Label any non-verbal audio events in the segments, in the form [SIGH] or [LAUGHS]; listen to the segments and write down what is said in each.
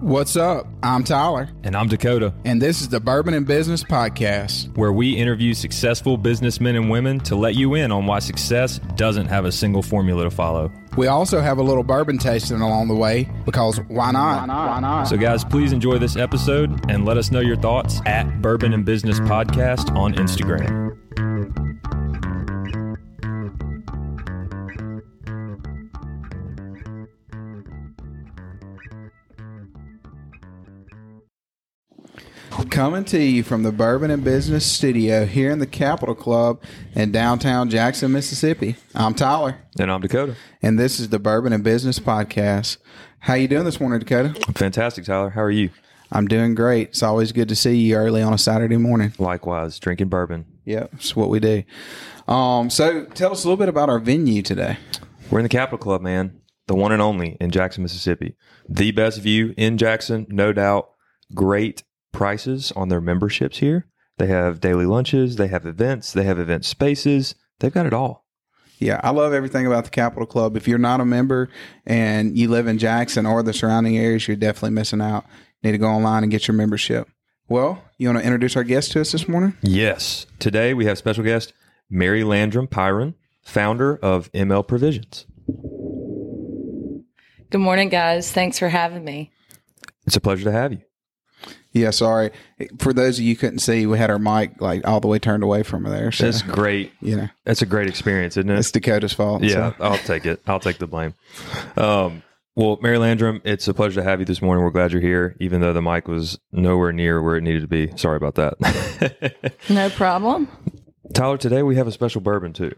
What's up? I'm Tyler, And I'm Dakota, and this is the Bourbon and Business Podcast. where we interview successful businessmen and women to let you in on why success doesn't have a single formula to follow. We also have a little bourbon tasting along the way because why not? Why not? Why not? So, guys, please enjoy this episode and let us know your thoughts at Bourbon and Business Podcast on Instagram. Coming to you from the Bourbon and Business Studio here in the Capitol Club in downtown Jackson, Mississippi. I'm Tyler, And I'm Dakota. and this is the Bourbon and Business Podcast. How are you doing this morning, Dakota? Fantastic, Tyler. How are you? I'm doing great. It's always good to see you early on a Saturday morning. Likewise, drinking bourbon. Yep, it's what we do. Um, so tell us a little bit about our venue today. We're in the Capitol Club, man. The one and only in Jackson, Mississippi. The best view in Jackson, no doubt. Great prices on their memberships here. They have daily lunches, they have events, they have event spaces. They've got it all. Yeah, I love everything about the Capital Club. If you're not a member and you live in Jackson or the surrounding areas, you're definitely missing out. You need to go online and get your membership. Well, you want to introduce our guest to us this morning? Yes. Today we have special guest Mary Landrum Pyron, founder of ML Provisions. Good morning, guys. Thanks for having me. It's a pleasure to have you. Yeah, sorry. For those of you who couldn't see, we had our mic like all the way turned away from her there. So, That's great. you know, That's a great experience, isn't it? it's Dakota's fault. Yeah, so. I'll take it. I'll take the blame. Um, well, Mary Landrum, it's a pleasure to have you this morning. We're glad you're here, even though the mic was nowhere near where it needed to be. Sorry about that. [LAUGHS] No problem. Tyler, today we have a special bourbon too.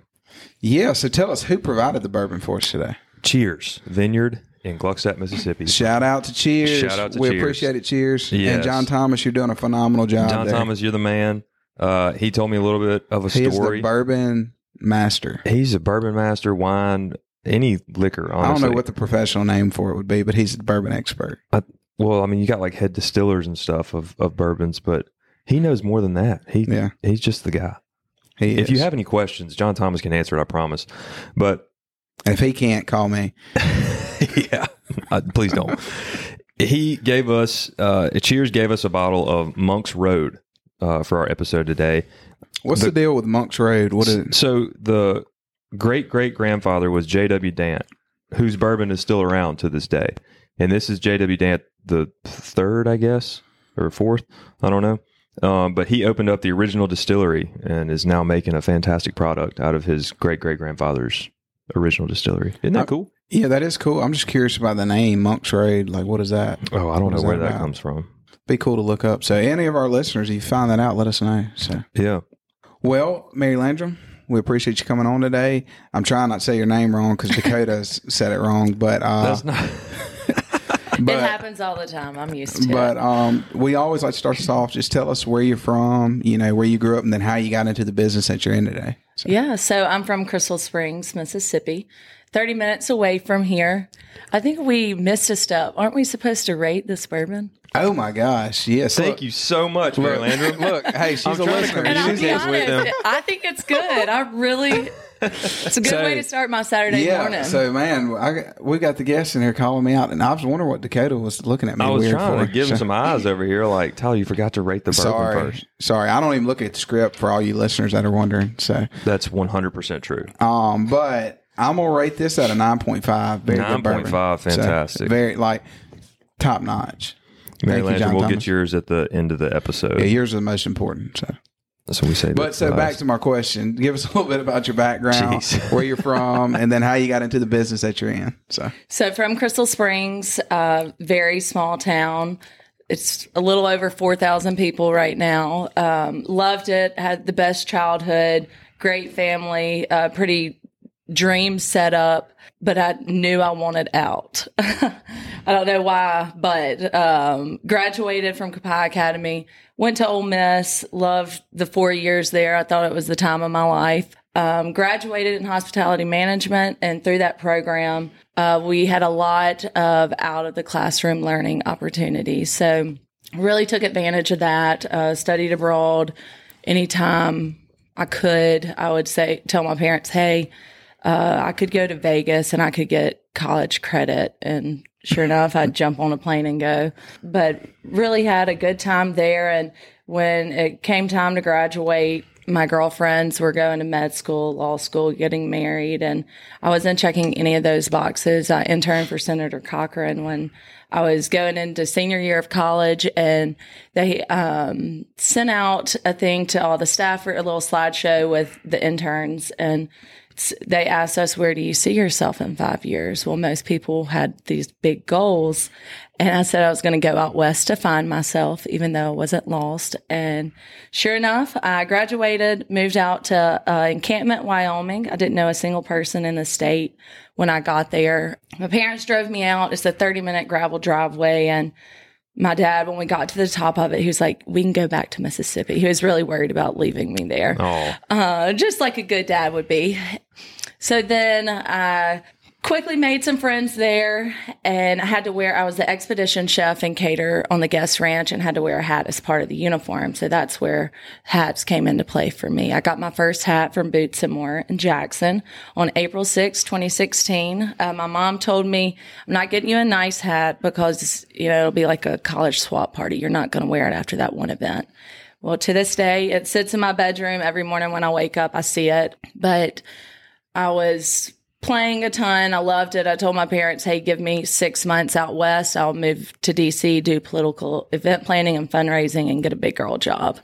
Yeah, so tell us who provided the bourbon for us today. Cheers, Vineyard in Gluckstadt, Mississippi. Shout out to Cheers. Shout out to we Cheers. appreciate it. Cheers. Yes. And John Thomas, you're doing a phenomenal job. John there. Thomas, you're the man. Uh, he told me a little bit of a He is the story. bourbon master. He's a bourbon master, wine, any liquor. Honestly, I don't know what the professional name for it would be, but he's the bourbon expert. Well, I mean, you got like head distillers and stuff of, of bourbons, but he knows more than that. He Yeah. he's just the guy. He If you have any questions, John Thomas can answer it. I promise. But if he can't call me, [LAUGHS] [LAUGHS] yeah, uh, please don't. He gave us uh, Cheers gave us a bottle of Monk's Road uh, for our episode today. what's the, The- deal with Monk's Road? What is it? So the great great grandfather was J.W. Dant, whose bourbon is still around to this day, and this is J.W. Dant the third, I guess, or fourth. I don't know. Um, but he opened up the original distillery and is now making a fantastic product out of his great great grandfather's original distillery. Isn't that Uh, cool? Yeah, that is cool. I'm just curious about the name Monk's Road. Like, what is that? Oh, I don't know where that that comes from. Be cool to look up. So, any of our listeners, if you find that out, let us know. So, Yeah. well, Mary Landrum, we appreciate you coming on today. I'm trying not to say your name wrong because Dakota [LAUGHS] said it wrong, but uh, That's not. But it happens all the time. I'm used to But it. But um, we always like to start us off. Just tell us where you're from, you know, where you grew up, and then how you got into the business that you're in today. So, Yeah, so I'm from Crystal Springs, Mississippi, 30 minutes away from here. I think we missed a step. Aren't we supposed to rate this bourbon? oh my gosh, yes. Thank look, you so much, Mary Landrum. Look, hey, she's I'm a trying listener. convince And I'll She's be is a- with them. I think it's good. I really, [LAUGHS] it's a good So- way to start my Saturday yeah. morning. So, man, I we got the guests in here calling me out, and I was wondering what Dakota was looking at me I was weird trying for. to give him some eyes over here. Like, Tyler, you forgot to rate the bourbon Sorry, first. sorry. I don't even look at the script for all you listeners that are wondering. So, That's 100% true. um, but I'm gonna rate this at a nine point five. Very good bourbon. 9.5, So, fantastic. very like top notch. Mary Thank you, John we'll Thomas. get yours at the end of the episode. Yeah, yours are the most important. So. So we say But so back to my question. Give us a little bit about your background, Jeez. [LAUGHS] where you're from, and then how you got into the business that you're in. So So from Crystal Springs, uh, very small town. It's a little over 4,000 people right now. Um, loved it. Had the best childhood, great family, uh, pretty dream set up, but I knew I wanted out. [LAUGHS] I don't know why, but um, graduated from Copiah Academy, went to Ole Miss, loved the four years there. I thought it was the time of my life. Um, graduated in hospitality management, and through that program, uh, we had a lot of out of the classroom learning opportunities. So, really took advantage of that. Uh, studied abroad anytime I could. I would say, tell my parents, hey, uh, I could go to Vegas and I could get college credit. And sure enough, I'd jump on a plane and go. But really had a good time there. And when it came time to graduate, my girlfriends were going to med school, law school, getting married, and I wasn't checking any of those boxes. I interned for Senator Cochran when I was going into senior year of college, and they um, sent out a thing to all the staff for a little slideshow with the interns, and they asked us, Where do you see yourself in five years? Well, most people had these big goals. And I said I was going to go out west to find myself, even though I wasn't lost. And sure enough, I graduated, moved out to uh, Encampment, Wyoming. I didn't know a single person in the state when I got there. My parents drove me out. It's a 30 minute gravel driveway. And my dad, when we got to the top of it, he was like, "We can go back to Mississippi." He was really worried about leaving me there, Oh, uh, just like a good dad would be. So then I quickly made some friends there, and I had to wear. I was the expedition chef and cater on the guest ranch, and had to wear a hat as part of the uniform. So that's where hats came into play for me. I got my first hat from Boots and More in Jackson on April 6, 2016. Uh, my mom told me, I'm not getting you a nice hat because, you know, it'll be like a college swap party. You're not going to wear it after that one event. Well, to this day, it sits in my bedroom every morning when I wake up. I see it, but I was playing a ton. I loved it. I told my parents, hey, give me six months out west. I'll move to DC, do political event planning and fundraising, and get a big girl job.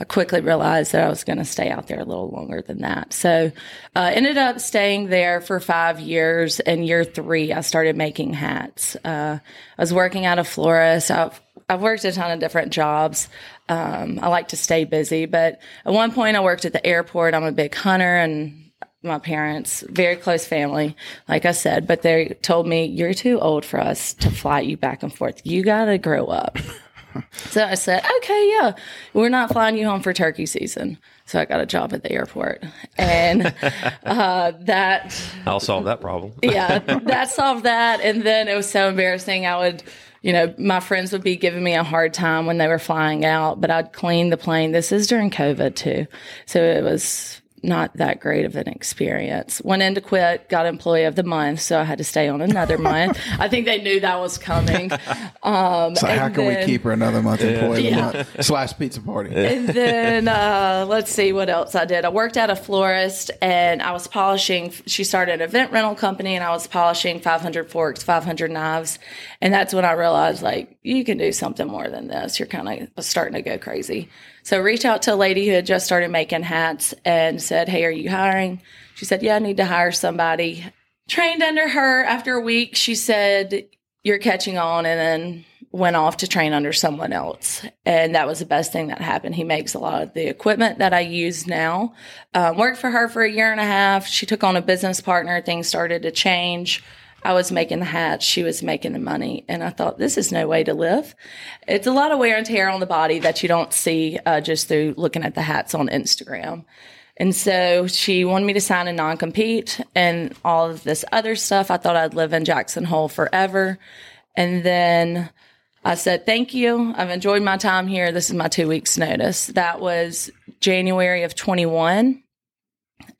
I quickly realized that I was going to stay out there a little longer than that. So, uh, ended up staying there for five years. And year three, I started making hats. Uh, I was working at a florist. I've, I've worked a ton of different jobs. Um, I like to stay busy, but at one point I worked at the airport. I'm a big hunter and my parents, very close family, like I said, but they told me, You're too old for us to fly you back and forth. You got to grow up. [LAUGHS] so I said, Okay, yeah, we're not flying you home for turkey season. So I got a job at the airport. And [LAUGHS] uh, that, I'll solve that problem. [LAUGHS] yeah, that solved that. And then it was so embarrassing. I would, you know, my friends would be giving me a hard time when they were flying out, but I'd clean the plane. This is during COVID too. So it was not that great of an experience. Went in to quit, got employee of the month, so I had to stay on another [LAUGHS] month. I think they knew that was coming. [LAUGHS] Um, So how and can we keep her another month employee Yeah. the month slash pizza party? and then uh, let's see what else I did. I worked at a florist and I was polishing. She started an event rental company and I was polishing 500 forks, 500 knives. And that's when I realized like, you can do something more than this. You're kind of starting to go crazy. So I reached out to a lady who had just started making hats and said, Hey, are you hiring? She said, Yeah, I need to hire somebody. Trained under her. After a week, she said, You're catching on. And then went off to train under someone else. And that was the best thing that happened. He makes a lot of the equipment that I use now. Um, worked for her for a year and a half. She took on a business partner. Things started to change. I was making the hats. She was making the money. And I thought, this is no way to live. It's a lot of wear and tear on the body that you don't see uh, just through looking at the hats on Instagram. And so she wanted me to sign a non compete and all of this other stuff. I thought I'd live in Jackson Hole forever. And then I said, thank you. I've enjoyed my time here. This is my two weeks notice. That was January of 21.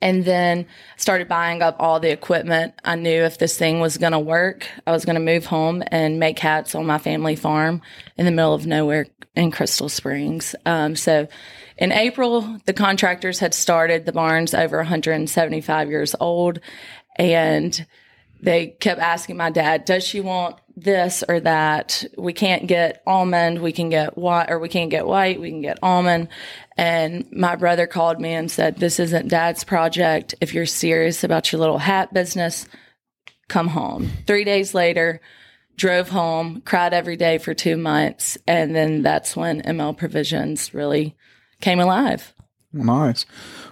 And then started buying up all the equipment. I knew if this thing was going to work, I was going to move home and make hats on my family farm in the middle of nowhere in Crystal Springs. Um, so in April, the contractors had started. The barn's over 175 years old. And they kept asking my dad, does she want this or that? We can't get almond. We can get white or we can't get white. We can get almond. And my brother called me and said, this isn't dad's project. If you're serious about your little hat business, come home. Three days later, drove home, cried every day for two months. And then that's when ML Provisions really came alive. Nice.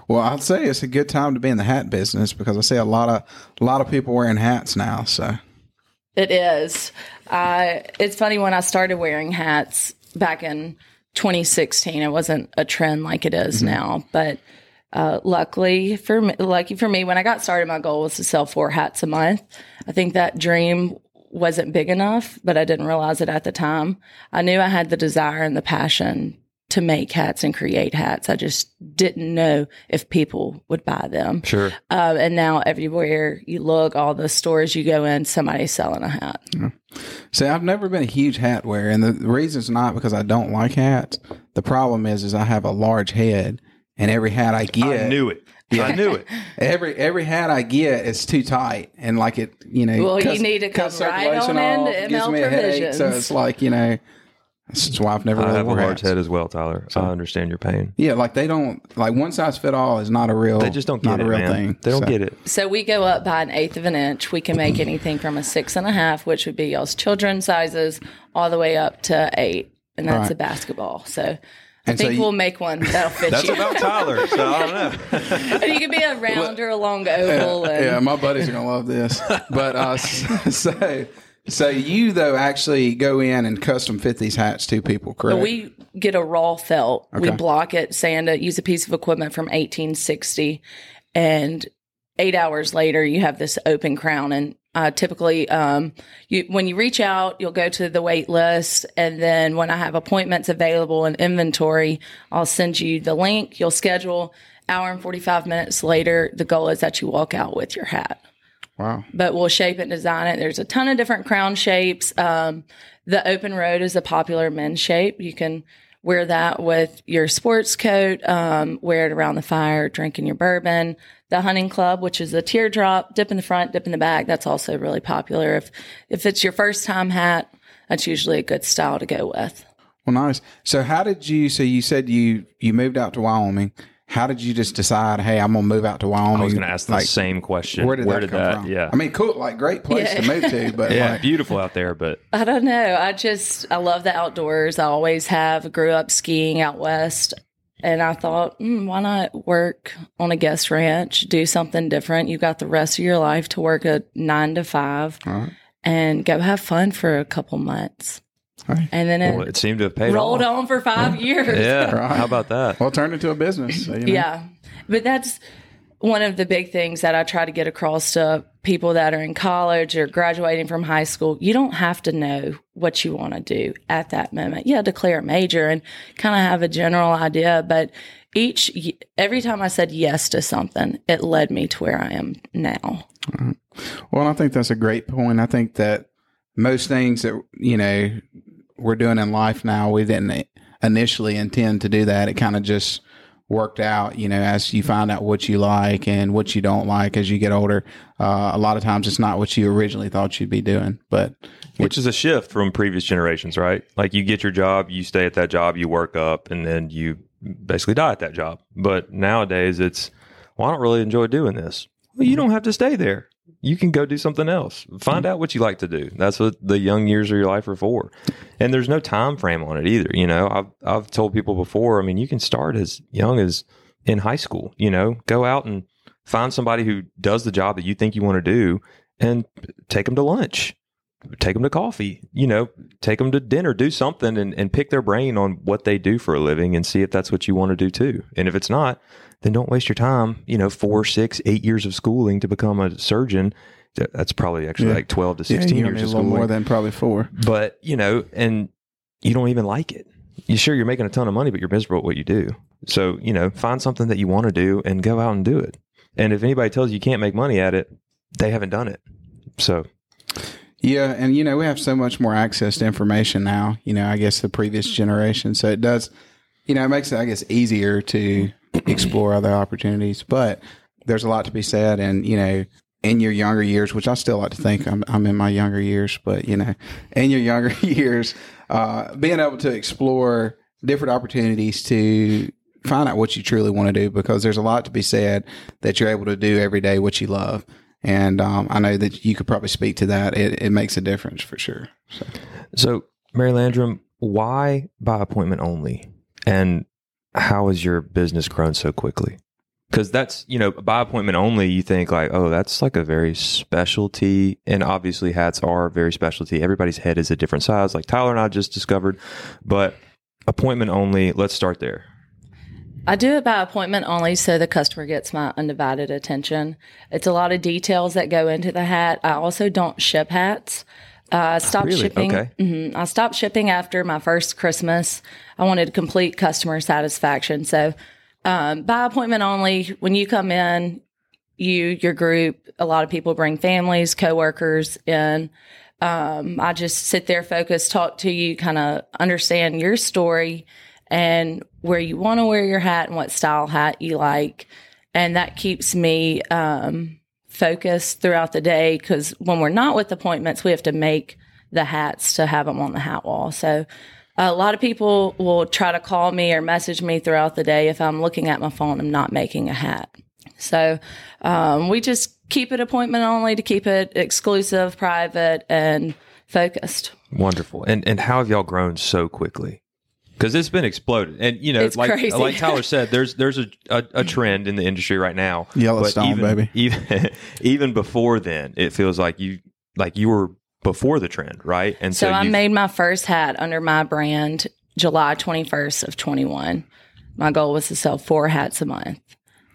Well, I'd say it's a good time to be in the hat business because I see a lot of a lot of people wearing hats now. So It is. Uh, it's funny when I started wearing hats back in 2016. It wasn't a trend like it is now, but uh, luckily for me, lucky for me, when I got started, my goal was to sell four hats a month. I think that dream wasn't big enough, but I didn't realize it at the time. I knew I had the desire and the passion to make hats and create hats. I just didn't know if people would buy them. Sure. Um, and now everywhere you look, all the stores you go in, somebody's selling a hat. See, I've never been a huge hat wearer, and the, reason reason's not because I don't like hats. The problem is, is I have a large head, and every hat I get, I knew it. I knew it. [LAUGHS] every every hat I get is too tight, and like it, you know. Well, you need to cuts come right circulation on into off, gives ML me a headache, so it's like you know. That's why I've never I really have a wore large hats. head as well, Tyler. I understand your pain. Yeah, like they don't like one size fit all is not a real. They just don't not get a it, real man. thing. They don't So- get it. So we go up by an eighth of an inch. We can make anything from a six and a half, which would be y'all's children sizes, all the way up to eight. And that's Right. a basketball. So I And so think you- we'll make one that'll fit That's you. That's about Tyler. So I don't know. [LAUGHS] and you can be a round or a long oval. and Yeah, my buddies are gonna love this. But uh, [LAUGHS] so so you though actually go in and custom fit these hats to people, correct? We get a raw felt. We block it, sand it, use a piece of equipment from 1860, and eight hours later, you have this open crown. And uh, typically, um, you when you reach out, you'll go to the wait list, and then when I have appointments available and inventory, I'll send you the link. You'll schedule. Hour and 45 minutes later, the goal is that you walk out with your hat wow. but we'll shape it and design it. There's a ton of different crown shapes. Um, the open road is a popular men's shape. You can wear that with your sports coat, um, wear it around the fire, drinking your bourbon. The hunting club, which is a teardrop, dip in the front, dip in the back. That's also really popular. If if it's your first time hat, that's usually a good style to go with. Well, nice. So how did you? So you said you you moved out to Wyoming. How did you just decide? Hey, I'm gonna move out to Wyoming. I was going to ask the like, same question. Where did that come from? Yeah. I mean, cool, like great place to move to, but [LAUGHS] yeah, like, beautiful out there, but I don't know. I just I love the outdoors. I always have. Grew up skiing out west, and I thought, mm, why not work on a guest ranch? Do something different. You got the rest of your life to work a nine to five, Right. and go have fun for a couple months, Right. and then it well, it seemed to have paid rolled off. on for five years. Yeah. Right. How about that? well, turned into a business. so, you know. Yeah. But that's one of the big things that I try to get across to people that are in college or graduating from high school. You don't have to know what you want to do at that moment. Yeah, declare a major and kind of have a general idea, but each every time I said yes to something, it led me to where I am now. Well, I think that's a great point. I think that most things that you know we're doing in life now, we didn't initially intend to do that. It kind of just worked out, you know, as you find out what you like and what you don't like as you get older. Uh, a lot of times, it's not what you originally thought you'd be doing, but Which is a shift from previous generations, right? Like you get your job, you stay at that job, you work up, and then you basically die at that job. But nowadays, it's, well, I don't really enjoy doing this. Well, you don't have to stay there. You can go do something else. Find out what you like to do. That's what the young years of your life are for. And there's no time frame on it either. You know, I've I've told people before. I mean, you can start as young as in high school. You know, go out and find somebody who does the job that you think you want to do, and take them to lunch take them to coffee, you know, take them to dinner, do something and, and pick their brain on what they do for a living and see if that's what you want to do too. And if it's not, then don't waste your time, you know, four, six, eight years of schooling to become a surgeon. That's probably actually Yeah. like 12 to 16 you years of a little more than probably four. but, you know, and you don't even like it. You sure you're making a ton of money, but you're miserable at what you do. So, you know, find something that you want to do and go out and do it. And if anybody tells you you can't make money at it, they haven't done it. So Yeah, and you know we have so much more access to information now. You know, I guess the previous generation, so it does. You know, it makes it I guess easier to explore other opportunities. But there's a lot to be said, and you know, in your younger years, which I still like to think I'm, I'm in my younger years, but you know, in your younger [LAUGHS] years, uh, being able to explore different opportunities to find out what you truly want to do, because there's a lot to be said that you're able to do every day what you love. And um, I know that you could probably speak to that. It, it makes a difference for sure. So, So, Mary Landrum, why by appointment only? And how has your business grown so quickly? Because that's, you know, by appointment only, you think like, oh, that's like a very specialty. And obviously, hats are very specialty. Everybody's head is a different size, like Tyler and I just discovered. But appointment only, let's start there. I do it by appointment only so the customer gets my undivided attention. It's a lot of details that go into the hat. I also don't ship hats. I stopped Really? shipping. Okay. Mhm. I stopped shipping after my first Christmas. I wanted complete customer satisfaction. So, um, by appointment only, when you come in, you, your group, a lot of people bring families, coworkers in. Um, I just sit there, focus, talk to you, kind of understand your story and where you want to wear your hat and what style hat you like. And that keeps me, um, focused throughout the day because when we're not with appointments, we have to make the hats to have them on the hat wall. So a lot of people will try to call me or message me throughout the day if I'm looking at my phone, I'm not making a hat. So um, we just keep it appointment only to keep it exclusive, private, and focused. Wonderful. And and how have y'all grown so quickly? Because it's been exploded, and you know, It's like crazy. like Tyler said, [LAUGHS] there's there's a, a, a trend in the industry right now. Yellowstone, even, baby. Even [LAUGHS] even before then, it feels like you like you were before the trend, right? And So, so, I made my first hat under my brand July 21st of 21. My goal was to sell four hats a month.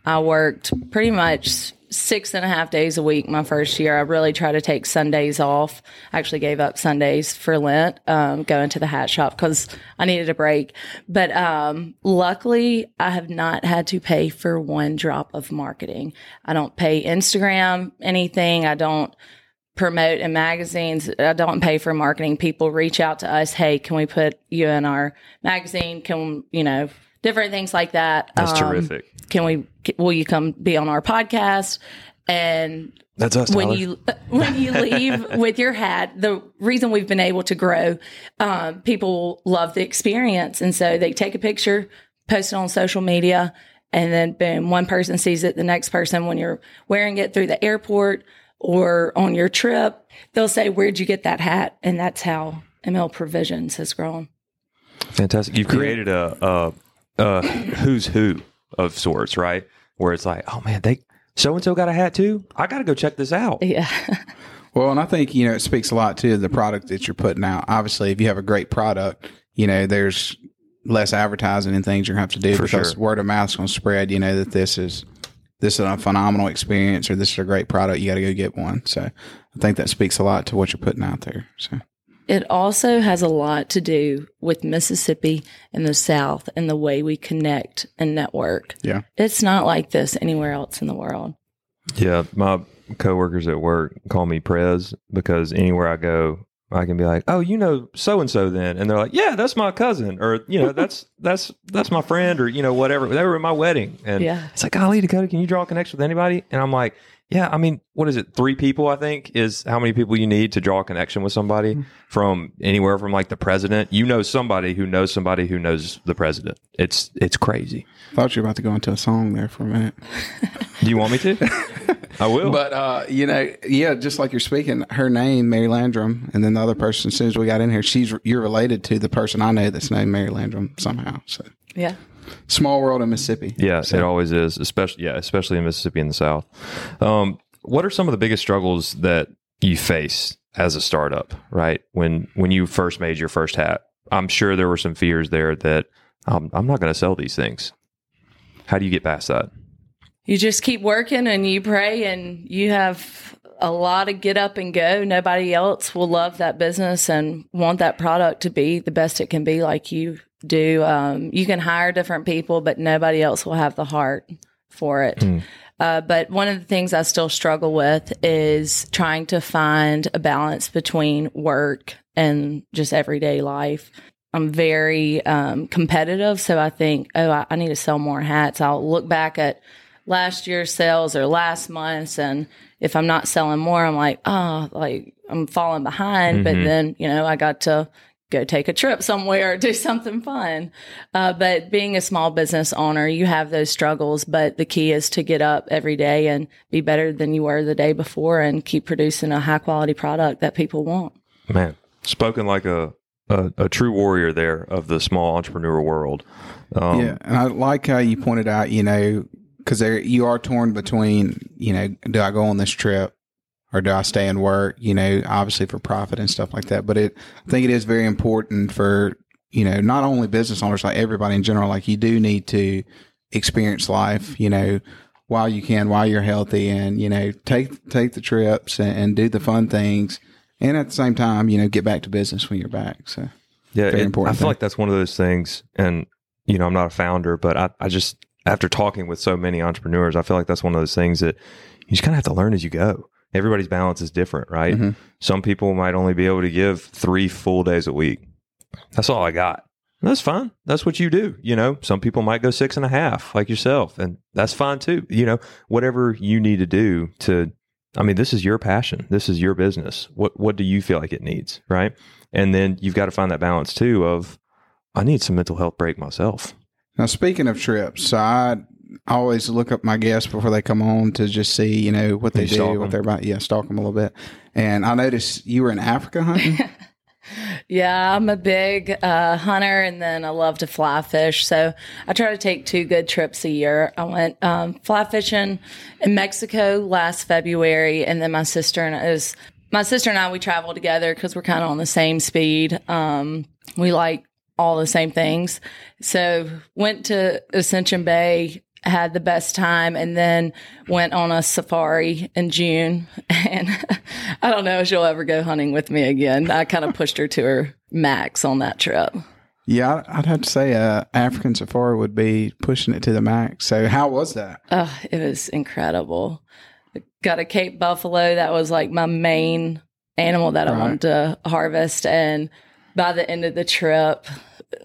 I worked pretty much six and a half days a week my first year. I really tried to take Sundays off. I actually gave up Sundays for Lent, um, going to the hat shop because I needed a break. But um, luckily, I have not had to pay for one drop of marketing. I don't pay Instagram anything. I don't promote in magazines. I don't pay for marketing. People reach out to us. Hey, can we put you in our magazine? Can, you know, different things like that. that's Um, terrific. Can we, will you come be on our podcast? And That's us. when Tyler. you [LAUGHS] when you leave [LAUGHS] with your hat, the reason we've been able to grow, um, people love the experience, and so they take a picture, post it on social media, and then boom, one person sees it. The next person, when you're wearing it through the airport or on your trip, they'll say, "Where'd you get that hat?" And that's how ML Provisions has grown. Fantastic. You've created a, a, a who's who of sorts, right? Where it's like, oh man, they so and so got a hat too. I got to go check this out. Yeah, [LAUGHS] Well, and I think, you know, it speaks a lot to the product that you're putting out. Obviously, if you have a great product, you know, there's less advertising and things you're going to have to do For because sure. word of mouth is going to spread, you know, that this is this is a phenomenal experience or this is a great product. You got to go get one. So I think that speaks a lot to what you're putting out there. So It also has a lot to do with Mississippi and the South and the way we connect and network. Yeah. It's not like this anywhere else in the world. Yeah, my coworkers at work call me Prez because anywhere I go, I can be like, "Oh, you know so and so," then, and they're like, "Yeah, that's my cousin," or you know, "That's [LAUGHS] that's that's my friend," or you know, whatever. They were at my wedding, and Yeah. it's like, "Golly, Dakota, can you draw a connection with anybody?" And I'm like, "Yeah, I mean, what is it? Three people, I think, is how many people you need to draw a connection with somebody from anywhere from like the president. You know somebody who knows somebody who knows the president. It's it's crazy. I thought you were about to go into a song there for a minute. Do you want me to? [LAUGHS] I will. But uh, you know, yeah, just like you're speaking, her name Mary Landrum, and then the other person. As soon as we got in here, she's you're related to the person I know that's named Mary Landrum somehow. So Yeah. Small world in Mississippi. Yeah, it always is, especially yeah, especially in Mississippi and the South. Um, what are some of the biggest struggles that you face as a startup? Right when when you first made your first hat, I'm sure there were some fears there that um, I'm not going to sell these things. How do you get past that? You just keep working and you pray and you have a lot of get up and go. Nobody else will love that business and want that product to be the best it can be like you do. Um, you can hire different people, but nobody else will have the heart for it. Uh, but one of the things I still struggle with is trying to find a balance between work and just everyday life. I'm very um, competitive, so I think, oh, I, I need to sell more hats. I'll look back at last year's sales or last month's, and if I'm not selling more, I'm like, oh, like I'm falling behind. But then, you know, I got to go take a trip somewhere or do [LAUGHS] something fun. Uh, but being a small business owner, you have those struggles. But the key is to get up every day and be better than you were the day before, and keep producing a high quality product that people want. Man, spoken like a a, a true warrior there of the small entrepreneur world. Um, yeah, and I like how you pointed out, you know, because you are torn between, you know, do I go on this trip or do I stay and work? You know, obviously for profit and stuff like that. But it, I think it is very important for you know not only business owners, like everybody in general. Like you do need to experience life, you know, while you can, while you're healthy, and you know, take take the trips and, and do the fun things. and at the same time, you know, get back to business when you're back. So Yeah, Very it- important I feel thing. like that's one of those things, and you know, I'm not a founder, but I, I just after talking with so many entrepreneurs, I feel like that's one of those things that you just kind of have to learn as you go. Everybody's balance is different, right? Mhm. Some people might only be able to give three full days a week. That's all I got. That's fine. That's what you do. You know, some people might go six and a half, like yourself, and that's fine too. You know, whatever you need to do to. I mean, this is your passion. This is your business. What What do you feel like it needs, right? And then you've got to find that balance too. Of I need some mental health break myself. Now, speaking of trips, so I always look up my guests before they come on to just see, you know, what they You stalk do, what they're about. Yeah, stalk them a little bit. And I noticed you were in Africa hunting. [LAUGHS] Yeah, I'm a big uh, hunter and then I love to fly fish. So I try to take two good trips a year. I went um, fly fishing in Mexico last February and then my sister and is my sister and I we travel together because we're kind of on the same speed. Um, we like all the same things. So went to Ascension Bay, had the best time, and then went on a safari in June. [LAUGHS] And I don't know if she'll ever go hunting with me again. I kind of pushed her to her max on that trip. yeah, I'd have to say uh, African safari would be pushing it to the max. So how was that? Oh, it was incredible. Got a Cape Buffalo that was like my main animal that I wanted to harvest. And by the end of the trip,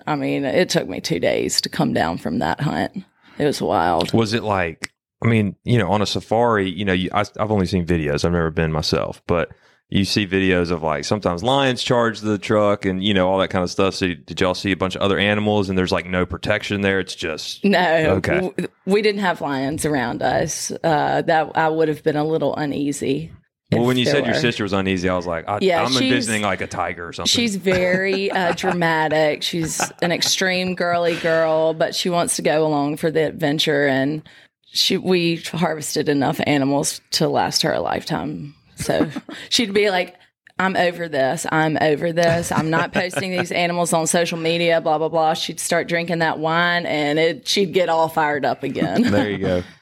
I mean, it took me two days to come down from that hunt. It was wild. Was it like? I mean, you know, on a safari, you know, you, I, I've only seen videos. I've never been myself, but you see videos of like sometimes lions charge the truck and you know all that kind of stuff. So did y'all see a bunch of other animals and there's like no protection there? It's just No, Okay. we didn't have lions around us. Uh, that I would have been a little uneasy. Well. When you said your sister was uneasy, I was like, I, Yeah, I'm envisioning like a tiger or something. She's very [LAUGHS] uh, dramatic. She's an extreme girly girl, but she wants to go along for the adventure. And she, we harvested enough animals to last her a lifetime. So [LAUGHS] she'd be like, I'm over this. I'm over this. I'm not posting these animals on social media, blah, blah, blah. She'd start drinking that wine and it, she'd get all fired up again. there you go. [LAUGHS]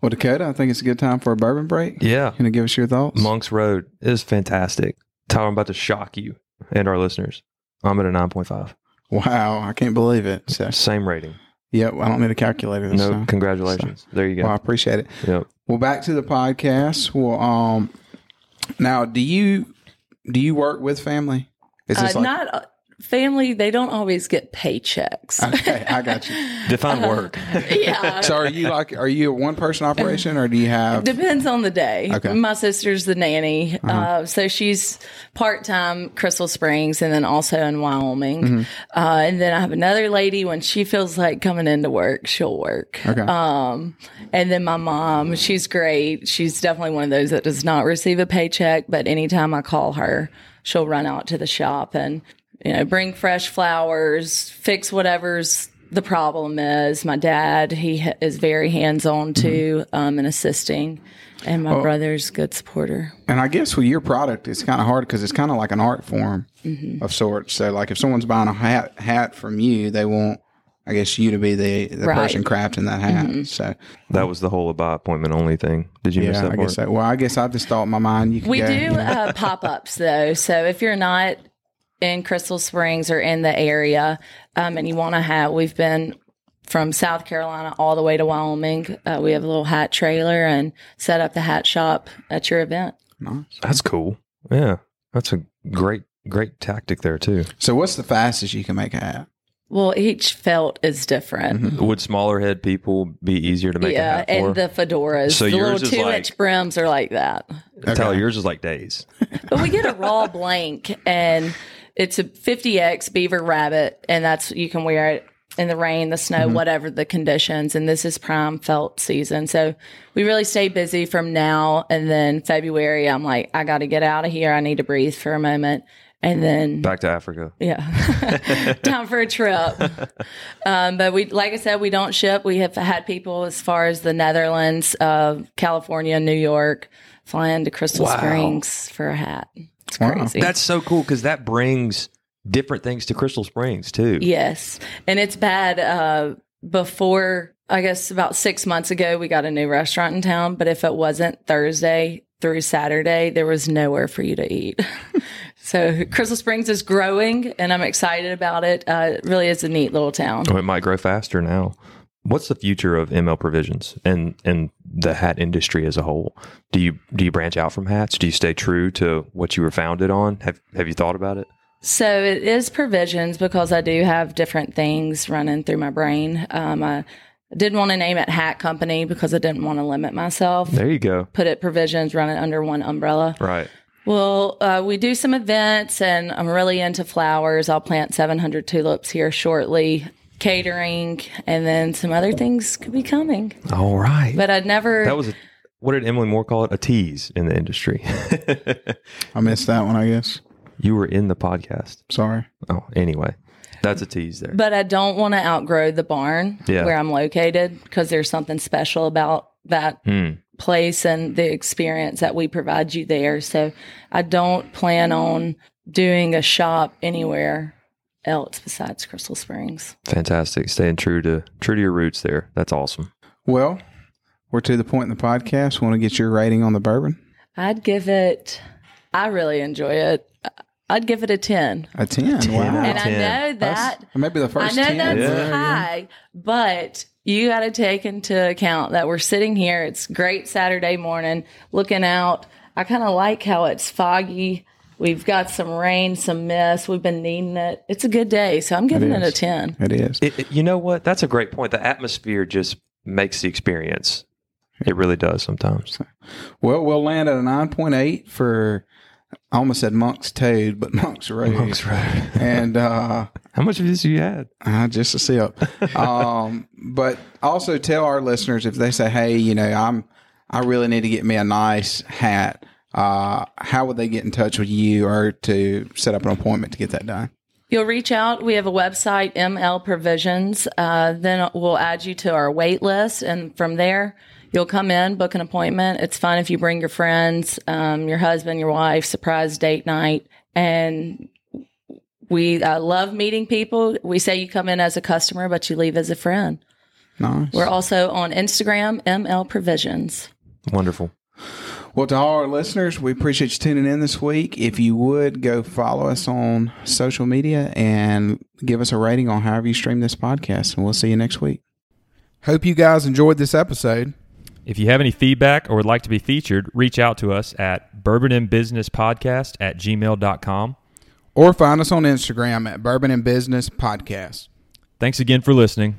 Well, Dakota, I think it's a good time for a bourbon break. Yeah, Can you give us your thoughts? Monk's Road is fantastic. Tyler, I'm about to shock you and our listeners. I'm at a 9.5. Wow, I can't believe it. So, Same rating. yep, I don't need a calculator this No, time. congratulations. there you go. Well, I appreciate it. Yep. Well, back to the podcast. Well, um, now, do you do you work with family? Is Uh, this like not uh, family, they don't always get paychecks. okay? I got you. [LAUGHS] Define work. [LAUGHS] yeah. So, are you like are you a one person operation or do you have? Depends on the day. Okay. My sister's the nanny. uh so she's part time Crystal Springs and then also in Wyoming. Uh, and then I have another lady when she feels like coming into work, she'll work. Okay. Um, and then my mom, she's great. She's definitely one of those that does not receive a paycheck, but anytime I call her, she'll run out to the shop and, you know, bring fresh flowers, fix whatever's the problem is. My dad, he ha- is very hands on too, um, and assisting. And my brother's a good supporter. And I guess with your product, it's kind of hard because it's kind of like an art form of sorts. So, like if someone's buying a hat hat from you, they want, I guess, you to be the the Right. person crafting that hat. So, That was the whole by appointment only thing. Did you miss that I part? guess. So. Well, I guess I just thought in my mind you could We go, do you know. uh, pop ups though. So if you're not in Crystal Springs or in the area um, and you want to have, we've been from South Carolina all the way to Wyoming. Uh, we have a little hat trailer and set up the hat shop at your event. Nice. That's cool. Yeah. That's a great, great tactic there too. So, what's the fastest you can make a hat? Well, each felt is different. Mm-hmm. Would smaller head people be easier to make a Yeah, hat for? and the fedoras, So the little yours is two like- inch brims are like that. Tyler, Okay. yours is like days. But we get a raw [LAUGHS] blank, and it's a 50x beaver rabbit, and that's you can wear it in the rain, the snow, Mm-hmm. whatever the conditions. And this is prime felt season, so we really stay busy from now and then February. I'm like, I got to get out of here. I need to breathe for a moment, and then Back to Africa. yeah, [LAUGHS] time for a trip. [LAUGHS] Um, but we, like I said, we don't ship. We have had people as far as the Netherlands, uh, California, New York, flying to Crystal Wow. Springs for a hat. It's Wow. crazy. That's so cool because that brings different things to Crystal Springs too. yes, and it's bad. Uh, before I guess about six months ago, we got a new restaurant in town. But if it wasn't Thursday, through Saturday, there was nowhere for you to eat. [LAUGHS] so Crystal Springs is growing, and I'm excited about it. Uh, it really is a neat little town. Oh, it might grow faster now. What's the future of ML Provisions and and the hat industry as a whole? Do you do you branch out from hats? Do you stay true to what you were founded on? Have Have you thought about it? So it is provisions because I do have different things running through my brain. Um, I didn't want to name it Hat Company because I didn't want to limit myself. There you go. Put it provisions, run it under one umbrella. Right. Well, uh, we do some events, and I'm really into flowers. I'll plant 700 tulips here shortly. Catering, and then some other things could be coming. All right. But I'd never. that was a, what did Emily Moore call it? A tease in the industry. [LAUGHS] I missed that one, I guess. you were in the podcast. Sorry. Oh, anyway, that's a tease there. But I don't want to outgrow the barn Yeah. where I'm located because there's something special about that Hmm. place and the experience that we provide you there. So I don't plan on doing a shop anywhere else besides Crystal Springs. Fantastic. Staying true to true to your roots there. That's awesome. Well, we're to the point in the podcast. Want to get your rating on the bourbon? I'd give it, I really enjoy it. I'd give it a 10. A 10. Wow. out of And I 10. know That's- that. maybe the first I know 10. that's Yeah, high, but you got to take into account that we're sitting here. It's great Saturday morning, looking out. I kind of like how it's foggy. We've got some rain, some mist. We've been needing it. It's a good day, so I'm giving it a ten. It is. It, it- you know what? That's a great point. The atmosphere just makes the experience. It really does sometimes. Well, we'll land at a 9.8 for, I almost said Monk's Toad, but [LAUGHS] Monk's Road. right. [LAUGHS] And uh, How much of this you had? uh, just a sip. [LAUGHS] um, but also tell our listeners if they say, hey, you know, I'm, I really need to get me a nice hat. Uh, how would they get in touch with you or to set up an appointment to get that done? You'll reach out. We have a website, ML Provisions. Uh, then we'll add you to our wait list, and from there, you'll come in, book an appointment. It's fun if you bring your friends, um, your husband, your wife, surprise date night, and we uh, love meeting people. We say you come in as a customer, but you leave as a friend. Nice. We're also on Instagram, ML Provisions. Wonderful. Well, to all our listeners, we appreciate you tuning in this week. If you would go follow us on social media and give us a rating on however you stream this podcast, and we'll see you next week. Hope you guys enjoyed this episode. If you have any feedback or would like to be featured, reach out to us at bourbonandbusinesspodcast at gmail.com. Or find us on Instagram at Bourbon and Business Podcast. Thanks again for listening.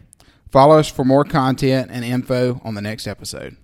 Follow us for more content and info on the next episode.